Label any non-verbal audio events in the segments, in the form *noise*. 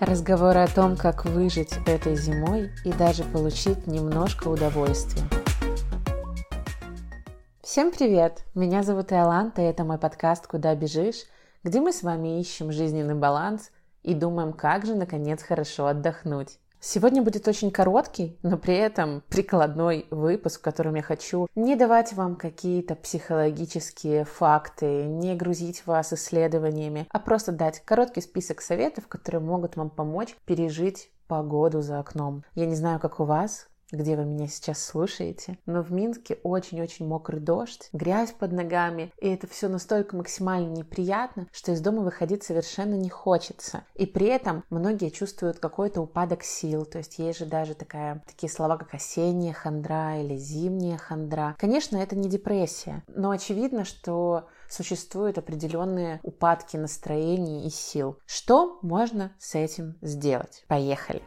Разговоры о том, как выжить этой зимой и даже получить немножко удовольствия. Всем привет! Меня зовут Иоланта, и это мой подкаст «Куда бежишь?», где мы с вами ищем жизненный баланс и думаем, как же наконец хорошо отдохнуть. Сегодня будет очень короткий, но при этом прикладной выпуск, в котором я хочу не давать вам какие-то психологические факты, не грузить вас исследованиями, а просто дать короткий список советов, которые могут вам помочь пережить погоду за окном. Я не знаю, как у вас, где вы меня сейчас слушаете. Но в Минске очень-очень мокрый дождь, грязь под ногами, и это все настолько максимально неприятно, что из дома выходить совершенно не хочется. И при этом многие чувствуют какой-то упадок сил, то есть есть же даже такая, такие слова, как осенняя хандра или зимняя хандра. Конечно, это не депрессия, но очевидно, что существуют определенные упадки настроений и сил. Что можно с этим сделать? Поехали!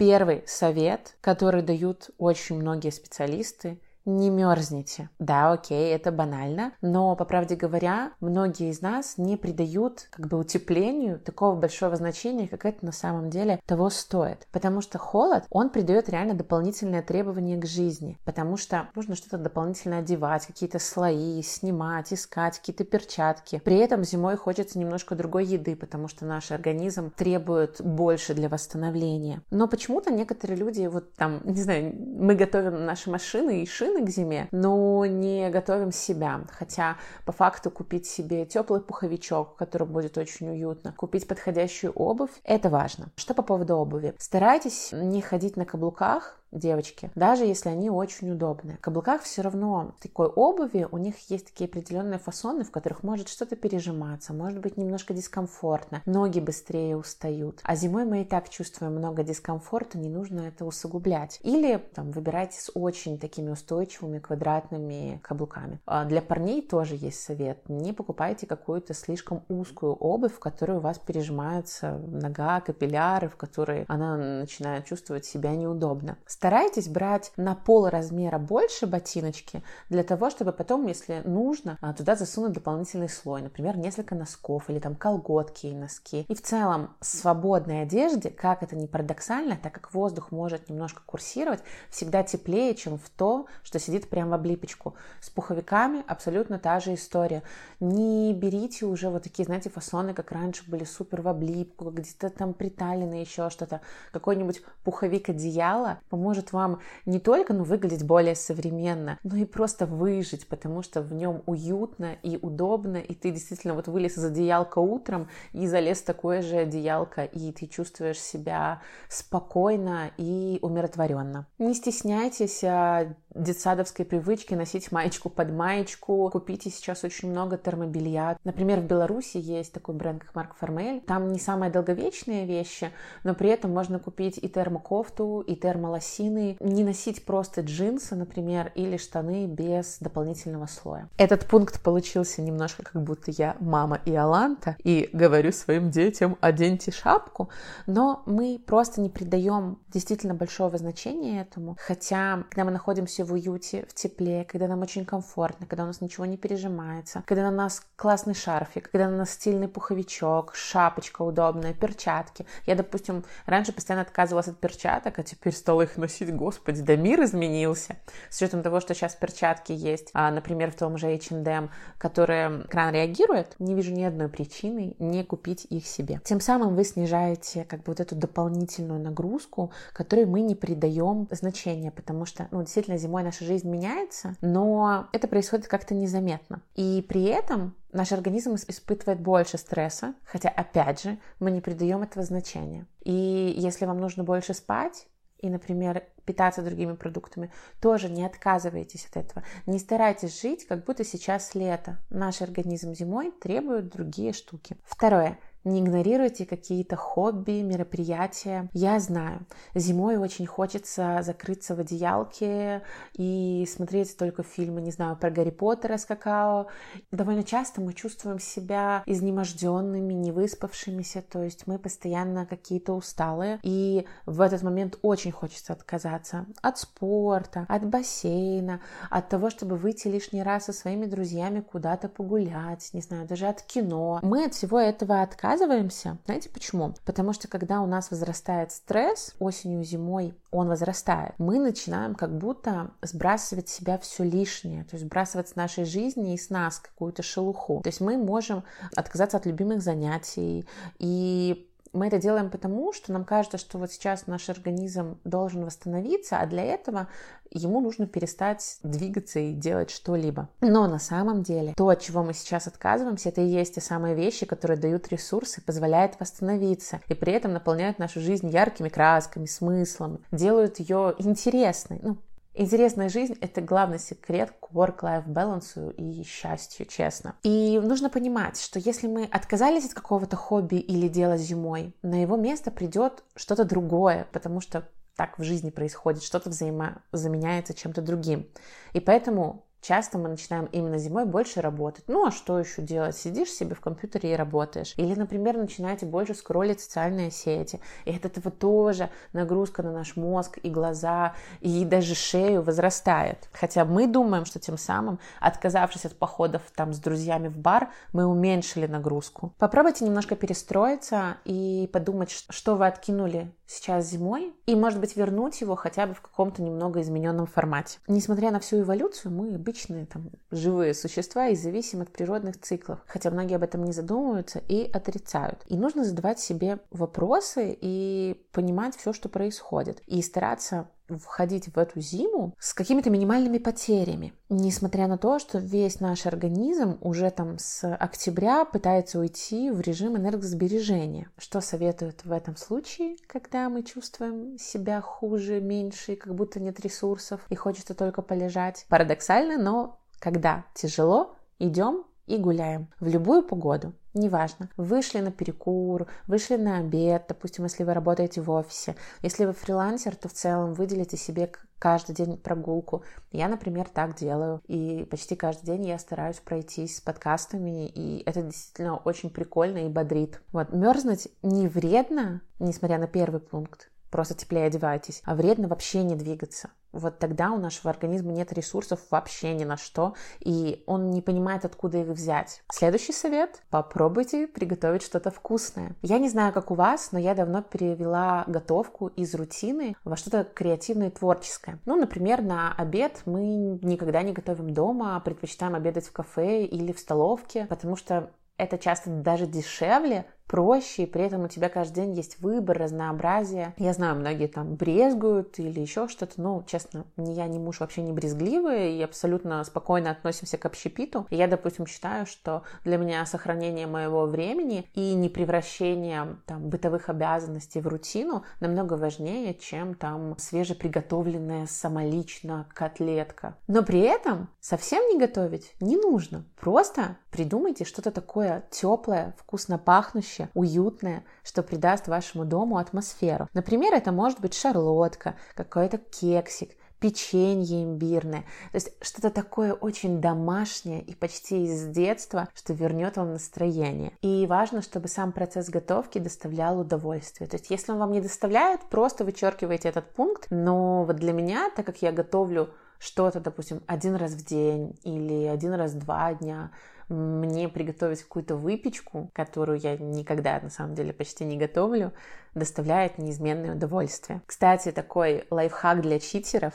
Первый совет, который дают очень многие специалисты, не мерзните. Да, окей, это банально, но, по правде говоря, многие из нас не придают как бы утеплению такого большого значения, как это на самом деле того стоит. Потому что холод, он придает реально дополнительное требование к жизни, потому что нужно что-то дополнительно одевать, какие-то слои, снимать, искать, какие-то перчатки. При этом зимой хочется немножко другой еды, потому что наш организм требует больше для восстановления. Но почему-то некоторые люди, вот там, не знаю, мы готовим наши машины и шины, к зиме, но не готовим себя. Хотя по факту купить себе теплый пуховичок, в котором будет очень уютно, купить подходящую обувь, это важно. Что по поводу обуви? Старайтесь не ходить на каблуках, девочки, даже если они очень удобные. В каблуках все равно такой обуви у них есть такие определенные фасоны, в которых может что-то пережиматься, может быть немножко дискомфортно, ноги быстрее устают. А зимой мы и так чувствуем много дискомфорта, не нужно это усугублять. Или там выбирайте с очень такими устойчивыми квадратными каблуками. А для парней тоже есть совет. Не покупайте какую-то слишком узкую обувь, в которой у вас пережимается нога, капилляры, в которой она начинает чувствовать себя неудобно. Старайтесь брать на пол размера больше ботиночки для того, чтобы потом, если нужно, а, туда засунуть дополнительный слой, например, несколько носков или там колготки и носки. И в целом свободной одежде, как это ни парадоксально, так как воздух может немножко курсировать, всегда теплее, чем в то, что сидит прямо в облипочку. С пуховиками абсолютно та же история. Не берите уже вот такие, знаете, фасоны, как раньше были супер в облипку, где-то там приталены еще что-то. Какой-нибудь пуховик одеяла поможет поможет вам не только ну, выглядеть более современно, но и просто выжить, потому что в нем уютно и удобно, и ты действительно вот вылез из одеялка утром и залез в такое же одеялко, и ты чувствуешь себя спокойно и умиротворенно. Не стесняйтесь а, детсадовской привычки носить маечку под маечку. Купите сейчас очень много термобелья. Например, в Беларуси есть такой бренд, как Марк Формель. Там не самые долговечные вещи, но при этом можно купить и термокофту, и термолосин, лосины, не носить просто джинсы, например, или штаны без дополнительного слоя. Этот пункт получился немножко как будто я мама и Аланта и говорю своим детям оденьте шапку, но мы просто не придаем действительно большого значения этому, хотя когда мы находимся в уюте, в тепле, когда нам очень комфортно, когда у нас ничего не пережимается, когда на нас классный шарфик, когда на нас стильный пуховичок, шапочка удобная, перчатки. Я, допустим, раньше постоянно отказывалась от перчаток, а теперь стала их носить, господи, да мир изменился. С учетом того, что сейчас перчатки есть, а, например, в том же H&M, которые экран реагирует, не вижу ни одной причины не купить их себе. Тем самым вы снижаете как бы вот эту дополнительную нагрузку, которой мы не придаем значения, потому что, ну, действительно, зимой наша жизнь меняется, но это происходит как-то незаметно. И при этом Наш организм испытывает больше стресса, хотя, опять же, мы не придаем этого значения. И если вам нужно больше спать, и, например, питаться другими продуктами, тоже не отказывайтесь от этого. Не старайтесь жить, как будто сейчас лето. Наш организм зимой требует другие штуки. Второе. Не игнорируйте какие-то хобби, мероприятия. Я знаю, зимой очень хочется закрыться в одеялке и смотреть только фильмы, не знаю, про Гарри Поттера с какао. Довольно часто мы чувствуем себя изнеможденными, невыспавшимися, то есть мы постоянно какие-то усталые. И в этот момент очень хочется отказаться от спорта, от бассейна, от того, чтобы выйти лишний раз со своими друзьями куда-то погулять, не знаю, даже от кино. Мы от всего этого отказываемся отказываемся. Знаете почему? Потому что когда у нас возрастает стресс осенью, зимой, он возрастает, мы начинаем как будто сбрасывать с себя все лишнее, то есть сбрасывать с нашей жизни и с нас какую-то шелуху. То есть мы можем отказаться от любимых занятий и мы это делаем потому, что нам кажется, что вот сейчас наш организм должен восстановиться, а для этого ему нужно перестать двигаться и делать что-либо. Но на самом деле то, от чего мы сейчас отказываемся, это и есть те самые вещи, которые дают ресурсы, позволяют восстановиться и при этом наполняют нашу жизнь яркими красками, смыслом, делают ее интересной. Ну, Интересная жизнь — это главный секрет к work-life balance и счастью, честно. И нужно понимать, что если мы отказались от какого-то хобби или дела зимой, на его место придет что-то другое, потому что так в жизни происходит, что-то взаимозаменяется чем-то другим. И поэтому Часто мы начинаем именно зимой больше работать. Ну а что еще делать? Сидишь себе в компьютере и работаешь. Или, например, начинаете больше скроллить социальные сети. И от этого тоже нагрузка на наш мозг и глаза, и даже шею возрастает. Хотя мы думаем, что тем самым, отказавшись от походов там с друзьями в бар, мы уменьшили нагрузку. Попробуйте немножко перестроиться и подумать, что вы откинули сейчас зимой, и, может быть, вернуть его хотя бы в каком-то немного измененном формате. Несмотря на всю эволюцию, мы обычные там живые существа и зависим от природных циклов, хотя многие об этом не задумываются и отрицают. И нужно задавать себе вопросы и понимать все, что происходит, и стараться входить в эту зиму с какими-то минимальными потерями, несмотря на то, что весь наш организм уже там с октября пытается уйти в режим энергосбережения. Что советуют в этом случае, когда мы чувствуем себя хуже, меньше, как будто нет ресурсов и хочется только полежать? Парадоксально, но когда тяжело, идем и гуляем в любую погоду. Неважно, вышли на перекур, вышли на обед, допустим, если вы работаете в офисе. Если вы фрилансер, то в целом выделите себе каждый день прогулку. Я, например, так делаю. И почти каждый день я стараюсь пройтись с подкастами, и это действительно очень прикольно и бодрит. Вот, мерзнуть не вредно, несмотря на первый пункт, просто теплее одевайтесь, а вредно вообще не двигаться вот тогда у нашего организма нет ресурсов вообще ни на что, и он не понимает, откуда их взять. Следующий совет – попробуйте приготовить что-то вкусное. Я не знаю, как у вас, но я давно перевела готовку из рутины во что-то креативное и творческое. Ну, например, на обед мы никогда не готовим дома, а предпочитаем обедать в кафе или в столовке, потому что это часто даже дешевле, проще, и при этом у тебя каждый день есть выбор, разнообразие. Я знаю, многие там брезгуют или еще что-то, но, честно, ни я, ни муж вообще не брезгливые и абсолютно спокойно относимся к общепиту. И я, допустим, считаю, что для меня сохранение моего времени и не превращение там бытовых обязанностей в рутину намного важнее, чем там свежеприготовленная самолично котлетка. Но при этом совсем не готовить не нужно. Просто придумайте что-то такое теплое, вкусно пахнущее, пахнущее, уютное, что придаст вашему дому атмосферу. Например, это может быть шарлотка, какой-то кексик, печенье имбирное. То есть что-то такое очень домашнее и почти из детства, что вернет вам настроение. И важно, чтобы сам процесс готовки доставлял удовольствие. То есть если он вам не доставляет, просто вычеркивайте этот пункт. Но вот для меня, так как я готовлю что-то, допустим, один раз в день или один раз в два дня, мне приготовить какую-то выпечку, которую я никогда на самом деле почти не готовлю, доставляет неизменное удовольствие. Кстати, такой лайфхак для читеров.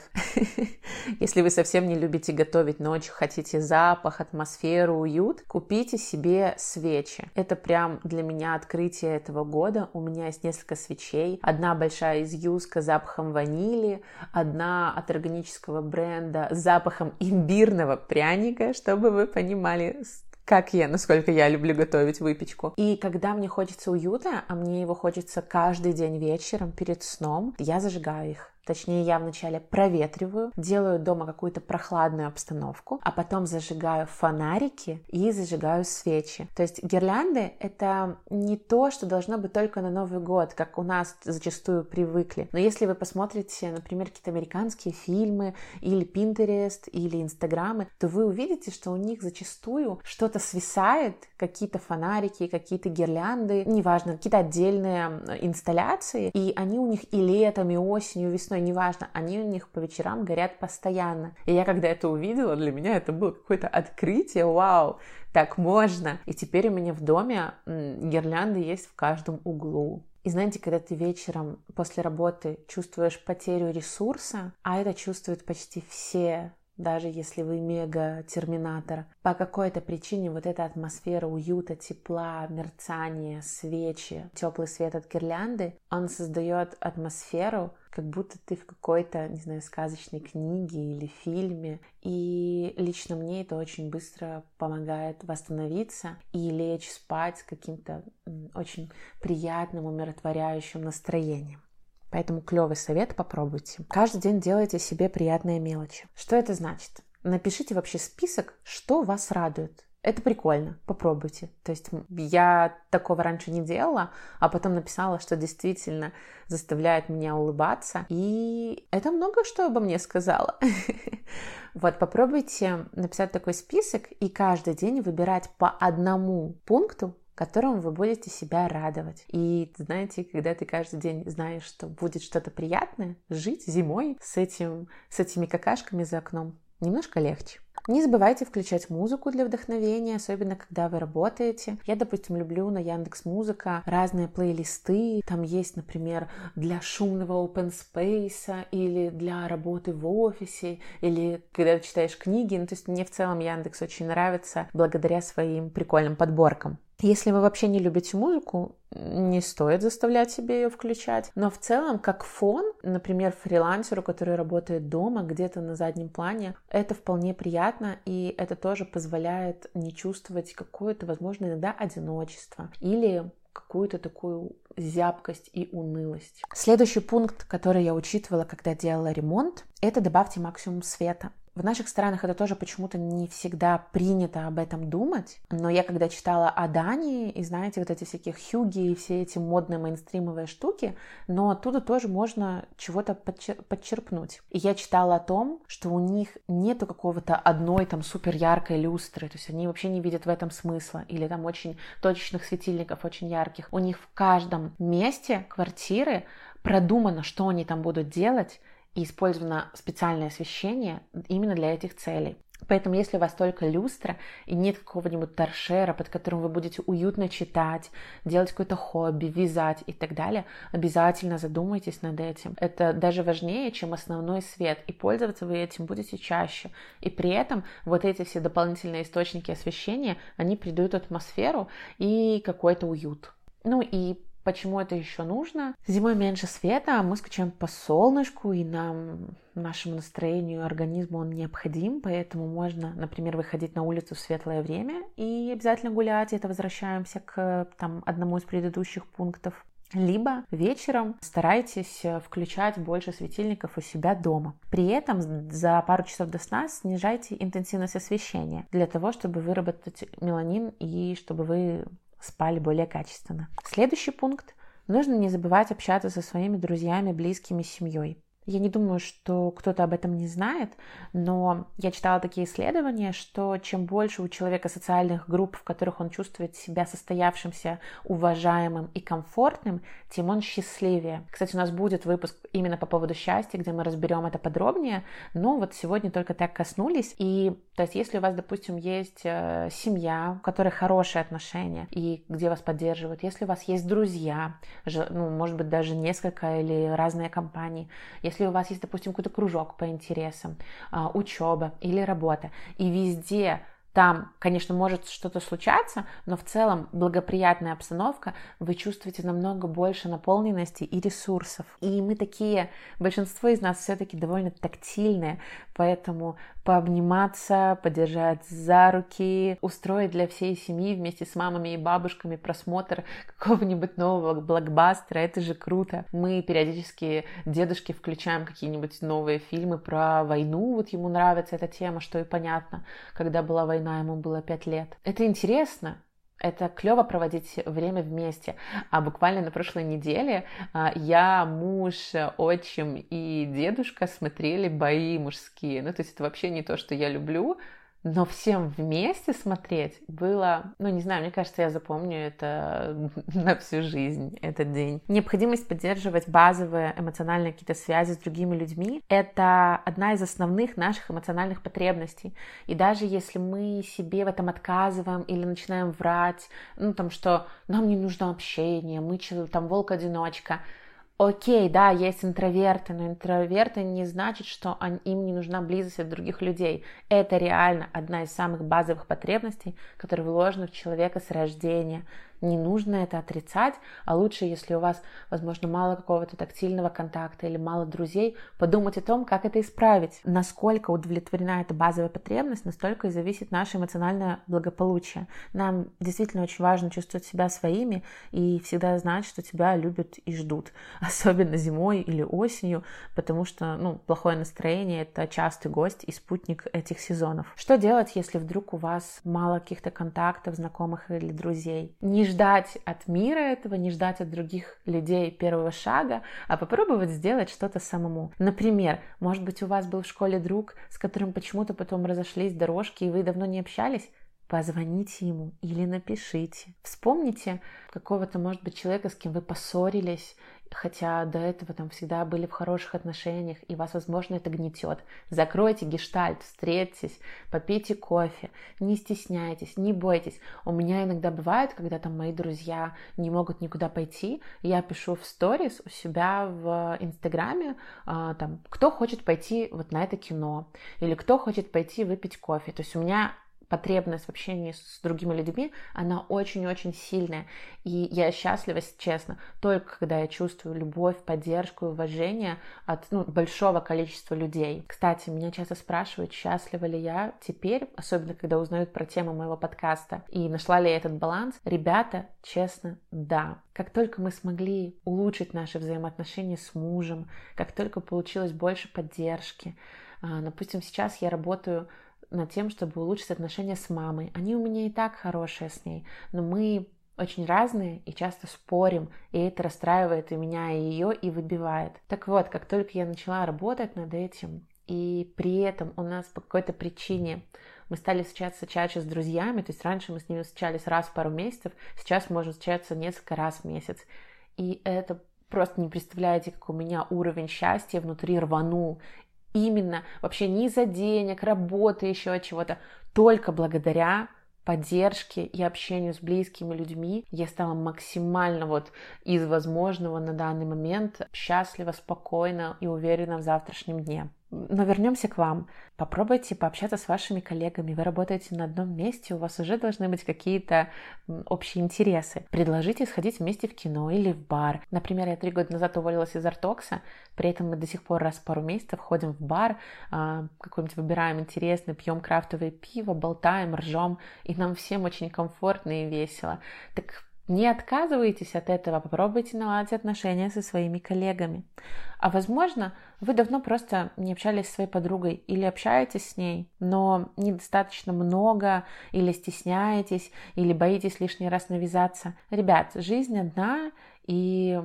*laughs* Если вы совсем не любите готовить, но очень хотите запах, атмосферу, уют, купите себе свечи. Это прям для меня открытие этого года. У меня есть несколько свечей. Одна большая из Юска с запахом ванили, одна от органического бренда с запахом имбирного пряника, чтобы вы понимали, как я, насколько я люблю готовить выпечку. И когда мне хочется уюта, а мне его хочется каждый день вечером перед сном, я зажигаю их Точнее, я вначале проветриваю, делаю дома какую-то прохладную обстановку, а потом зажигаю фонарики и зажигаю свечи. То есть гирлянды — это не то, что должно быть только на Новый год, как у нас зачастую привыкли. Но если вы посмотрите, например, какие-то американские фильмы или Pinterest, или Инстаграмы, то вы увидите, что у них зачастую что-то свисает, какие-то фонарики, какие-то гирлянды, неважно, какие-то отдельные инсталляции, и они у них и летом, и осенью, и весной, неважно, они у них по вечерам горят постоянно. И я когда это увидела, для меня это было какое-то открытие, вау, так можно. И теперь у меня в доме гирлянды есть в каждом углу. И знаете, когда ты вечером после работы чувствуешь потерю ресурса, а это чувствуют почти все даже если вы мега-терминатор, по какой-то причине вот эта атмосфера уюта, тепла, мерцания, свечи, теплый свет от гирлянды, он создает атмосферу, как будто ты в какой-то, не знаю, сказочной книге или фильме. И лично мне это очень быстро помогает восстановиться и лечь спать с каким-то очень приятным, умиротворяющим настроением. Поэтому клевый совет попробуйте. Каждый день делайте себе приятные мелочи. Что это значит? Напишите вообще список, что вас радует. Это прикольно, попробуйте. То есть я такого раньше не делала, а потом написала, что действительно заставляет меня улыбаться. И это много что обо мне сказала. *laughs* Вот, попробуйте написать такой список и каждый день выбирать по одному пункту, которому вы будете себя радовать. И знаете, когда ты каждый день знаешь, что будет что-то приятное, жить зимой с, этим, с этими какашками за окном немножко легче. Не забывайте включать музыку для вдохновения, особенно когда вы работаете. Я, допустим, люблю на Яндекс Музыка разные плейлисты. Там есть, например, для шумного open space или для работы в офисе, или когда ты читаешь книги. Ну, то есть мне в целом Яндекс очень нравится благодаря своим прикольным подборкам. Если вы вообще не любите музыку, не стоит заставлять себе ее включать. Но в целом, как фон, например, фрилансеру, который работает дома, где-то на заднем плане, это вполне приятно, и это тоже позволяет не чувствовать какое-то, возможно, иногда одиночество или какую-то такую зябкость и унылость. Следующий пункт, который я учитывала, когда делала ремонт, это добавьте максимум света. В наших странах это тоже почему-то не всегда принято об этом думать, но я когда читала о Дании, и знаете, вот эти всякие хюги и все эти модные мейнстримовые штуки, но оттуда тоже можно чего-то подчер- подчерпнуть. И я читала о том, что у них нету какого-то одной там супер яркой люстры, то есть они вообще не видят в этом смысла, или там очень точечных светильников, очень ярких. У них в каждом месте квартиры продумано, что они там будут делать, и использовано специальное освещение именно для этих целей. Поэтому, если у вас только люстра и нет какого-нибудь торшера, под которым вы будете уютно читать, делать какое-то хобби, вязать и так далее, обязательно задумайтесь над этим. Это даже важнее, чем основной свет, и пользоваться вы этим будете чаще. И при этом вот эти все дополнительные источники освещения, они придают атмосферу и какой-то уют. Ну и Почему это еще нужно? Зимой меньше света, а мы скучаем по солнышку, и нам, нашему настроению, организму он необходим, поэтому можно, например, выходить на улицу в светлое время и обязательно гулять. Это возвращаемся к там, одному из предыдущих пунктов. Либо вечером старайтесь включать больше светильников у себя дома. При этом за пару часов до сна снижайте интенсивность освещения для того, чтобы выработать меланин и чтобы вы спали более качественно. Следующий пункт. Нужно не забывать общаться со своими друзьями, близкими, семьей. Я не думаю, что кто-то об этом не знает, но я читала такие исследования, что чем больше у человека социальных групп, в которых он чувствует себя состоявшимся, уважаемым и комфортным, тем он счастливее. Кстати, у нас будет выпуск именно по поводу счастья, где мы разберем это подробнее, но вот сегодня только так коснулись. И то есть, если у вас, допустим, есть э, семья, у которой хорошие отношения и где вас поддерживают, если у вас есть друзья, ну, может быть, даже несколько или разные компании, если у вас есть, допустим, какой-то кружок по интересам, а, учеба или работа, и везде там, конечно, может что-то случаться, но в целом благоприятная обстановка, вы чувствуете намного больше наполненности и ресурсов. И мы такие, большинство из нас все-таки довольно тактильные, поэтому пообниматься, подержать за руки, устроить для всей семьи вместе с мамами и бабушками просмотр *laughs* какого-нибудь нового блокбастера. Это же круто. Мы периодически дедушке включаем какие-нибудь новые фильмы про войну. Вот ему нравится эта тема, что и понятно. Когда была война, ему было пять лет. Это интересно. Это клево проводить время вместе. А буквально на прошлой неделе а, я, муж, отчим и дедушка смотрели бои мужские. Ну, то есть это вообще не то, что я люблю, но всем вместе смотреть было, ну не знаю, мне кажется, я запомню это *laughs* на всю жизнь, этот день. Необходимость поддерживать базовые эмоциональные какие-то связи с другими людьми — это одна из основных наших эмоциональных потребностей. И даже если мы себе в этом отказываем или начинаем врать, ну там, что нам не нужно общение, мы там волк-одиночка — Окей, да, есть интроверты, но интроверты не значит, что им не нужна близость от других людей. Это реально одна из самых базовых потребностей, которые вложены в человека с рождения. Не нужно это отрицать, а лучше, если у вас, возможно, мало какого-то тактильного контакта или мало друзей, подумать о том, как это исправить. Насколько удовлетворена эта базовая потребность, настолько и зависит наше эмоциональное благополучие. Нам действительно очень важно чувствовать себя своими и всегда знать, что тебя любят и ждут. *laughs* Особенно зимой или осенью, потому что ну, плохое настроение — это частый гость и спутник этих сезонов. Что делать, если вдруг у вас мало каких-то контактов, знакомых или друзей? Не ждать от мира этого, не ждать от других людей первого шага, а попробовать сделать что-то самому. Например, может быть, у вас был в школе друг, с которым почему-то потом разошлись дорожки, и вы давно не общались? Позвоните ему или напишите. Вспомните какого-то, может быть, человека, с кем вы поссорились, хотя до этого там всегда были в хороших отношениях, и вас, возможно, это гнетет. Закройте гештальт, встретитесь, попейте кофе, не стесняйтесь, не бойтесь. У меня иногда бывает, когда там мои друзья не могут никуда пойти, я пишу в сторис у себя в Инстаграме, а, там, кто хочет пойти вот на это кино, или кто хочет пойти выпить кофе. То есть у меня потребность в общении с другими людьми, она очень-очень сильная. И я счастлива, честно, только когда я чувствую любовь, поддержку и уважение от ну, большого количества людей. Кстати, меня часто спрашивают, счастлива ли я теперь, особенно когда узнают про тему моего подкаста, и нашла ли я этот баланс. Ребята, честно, да. Как только мы смогли улучшить наши взаимоотношения с мужем, как только получилось больше поддержки, а, допустим, сейчас я работаю над тем, чтобы улучшить отношения с мамой. Они у меня и так хорошие с ней, но мы очень разные и часто спорим, и это расстраивает и меня, и ее, и выбивает. Так вот, как только я начала работать над этим, и при этом у нас по какой-то причине мы стали встречаться чаще с друзьями, то есть раньше мы с ними встречались раз в пару месяцев, сейчас можем встречаться несколько раз в месяц. И это просто не представляете, как у меня уровень счастья внутри рванул именно вообще не из-за денег, работы, еще чего-то, только благодаря поддержке и общению с близкими людьми я стала максимально вот из возможного на данный момент счастлива, спокойна и уверена в завтрашнем дне. Но вернемся к вам. Попробуйте пообщаться с вашими коллегами. Вы работаете на одном месте, у вас уже должны быть какие-то общие интересы. Предложите сходить вместе в кино или в бар. Например, я три года назад уволилась из Артокса, при этом мы до сих пор раз в пару месяцев ходим в бар, а, какой-нибудь выбираем интересный, пьем крафтовое пиво, болтаем, ржем, и нам всем очень комфортно и весело. Так не отказывайтесь от этого, попробуйте наладить отношения со своими коллегами. А возможно, вы давно просто не общались с своей подругой или общаетесь с ней, но недостаточно много, или стесняетесь, или боитесь лишний раз навязаться. Ребят, жизнь одна, и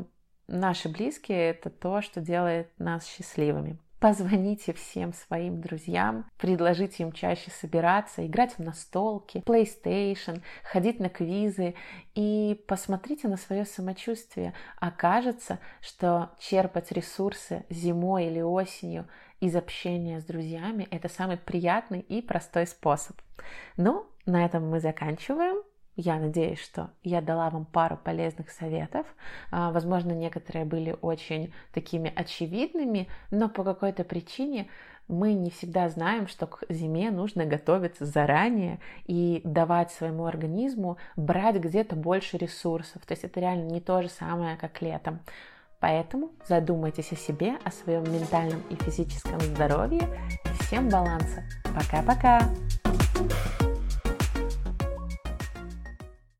наши близкие — это то, что делает нас счастливыми. Позвоните всем своим друзьям, предложите им чаще собираться, играть в настолки, PlayStation, ходить на квизы и посмотрите на свое самочувствие. Окажется, что черпать ресурсы зимой или осенью из общения с друзьями – это самый приятный и простой способ. Ну, на этом мы заканчиваем. Я надеюсь, что я дала вам пару полезных советов. А, возможно, некоторые были очень такими очевидными, но по какой-то причине мы не всегда знаем, что к зиме нужно готовиться заранее и давать своему организму брать где-то больше ресурсов. То есть это реально не то же самое, как летом. Поэтому задумайтесь о себе, о своем ментальном и физическом здоровье всем баланса. Пока-пока!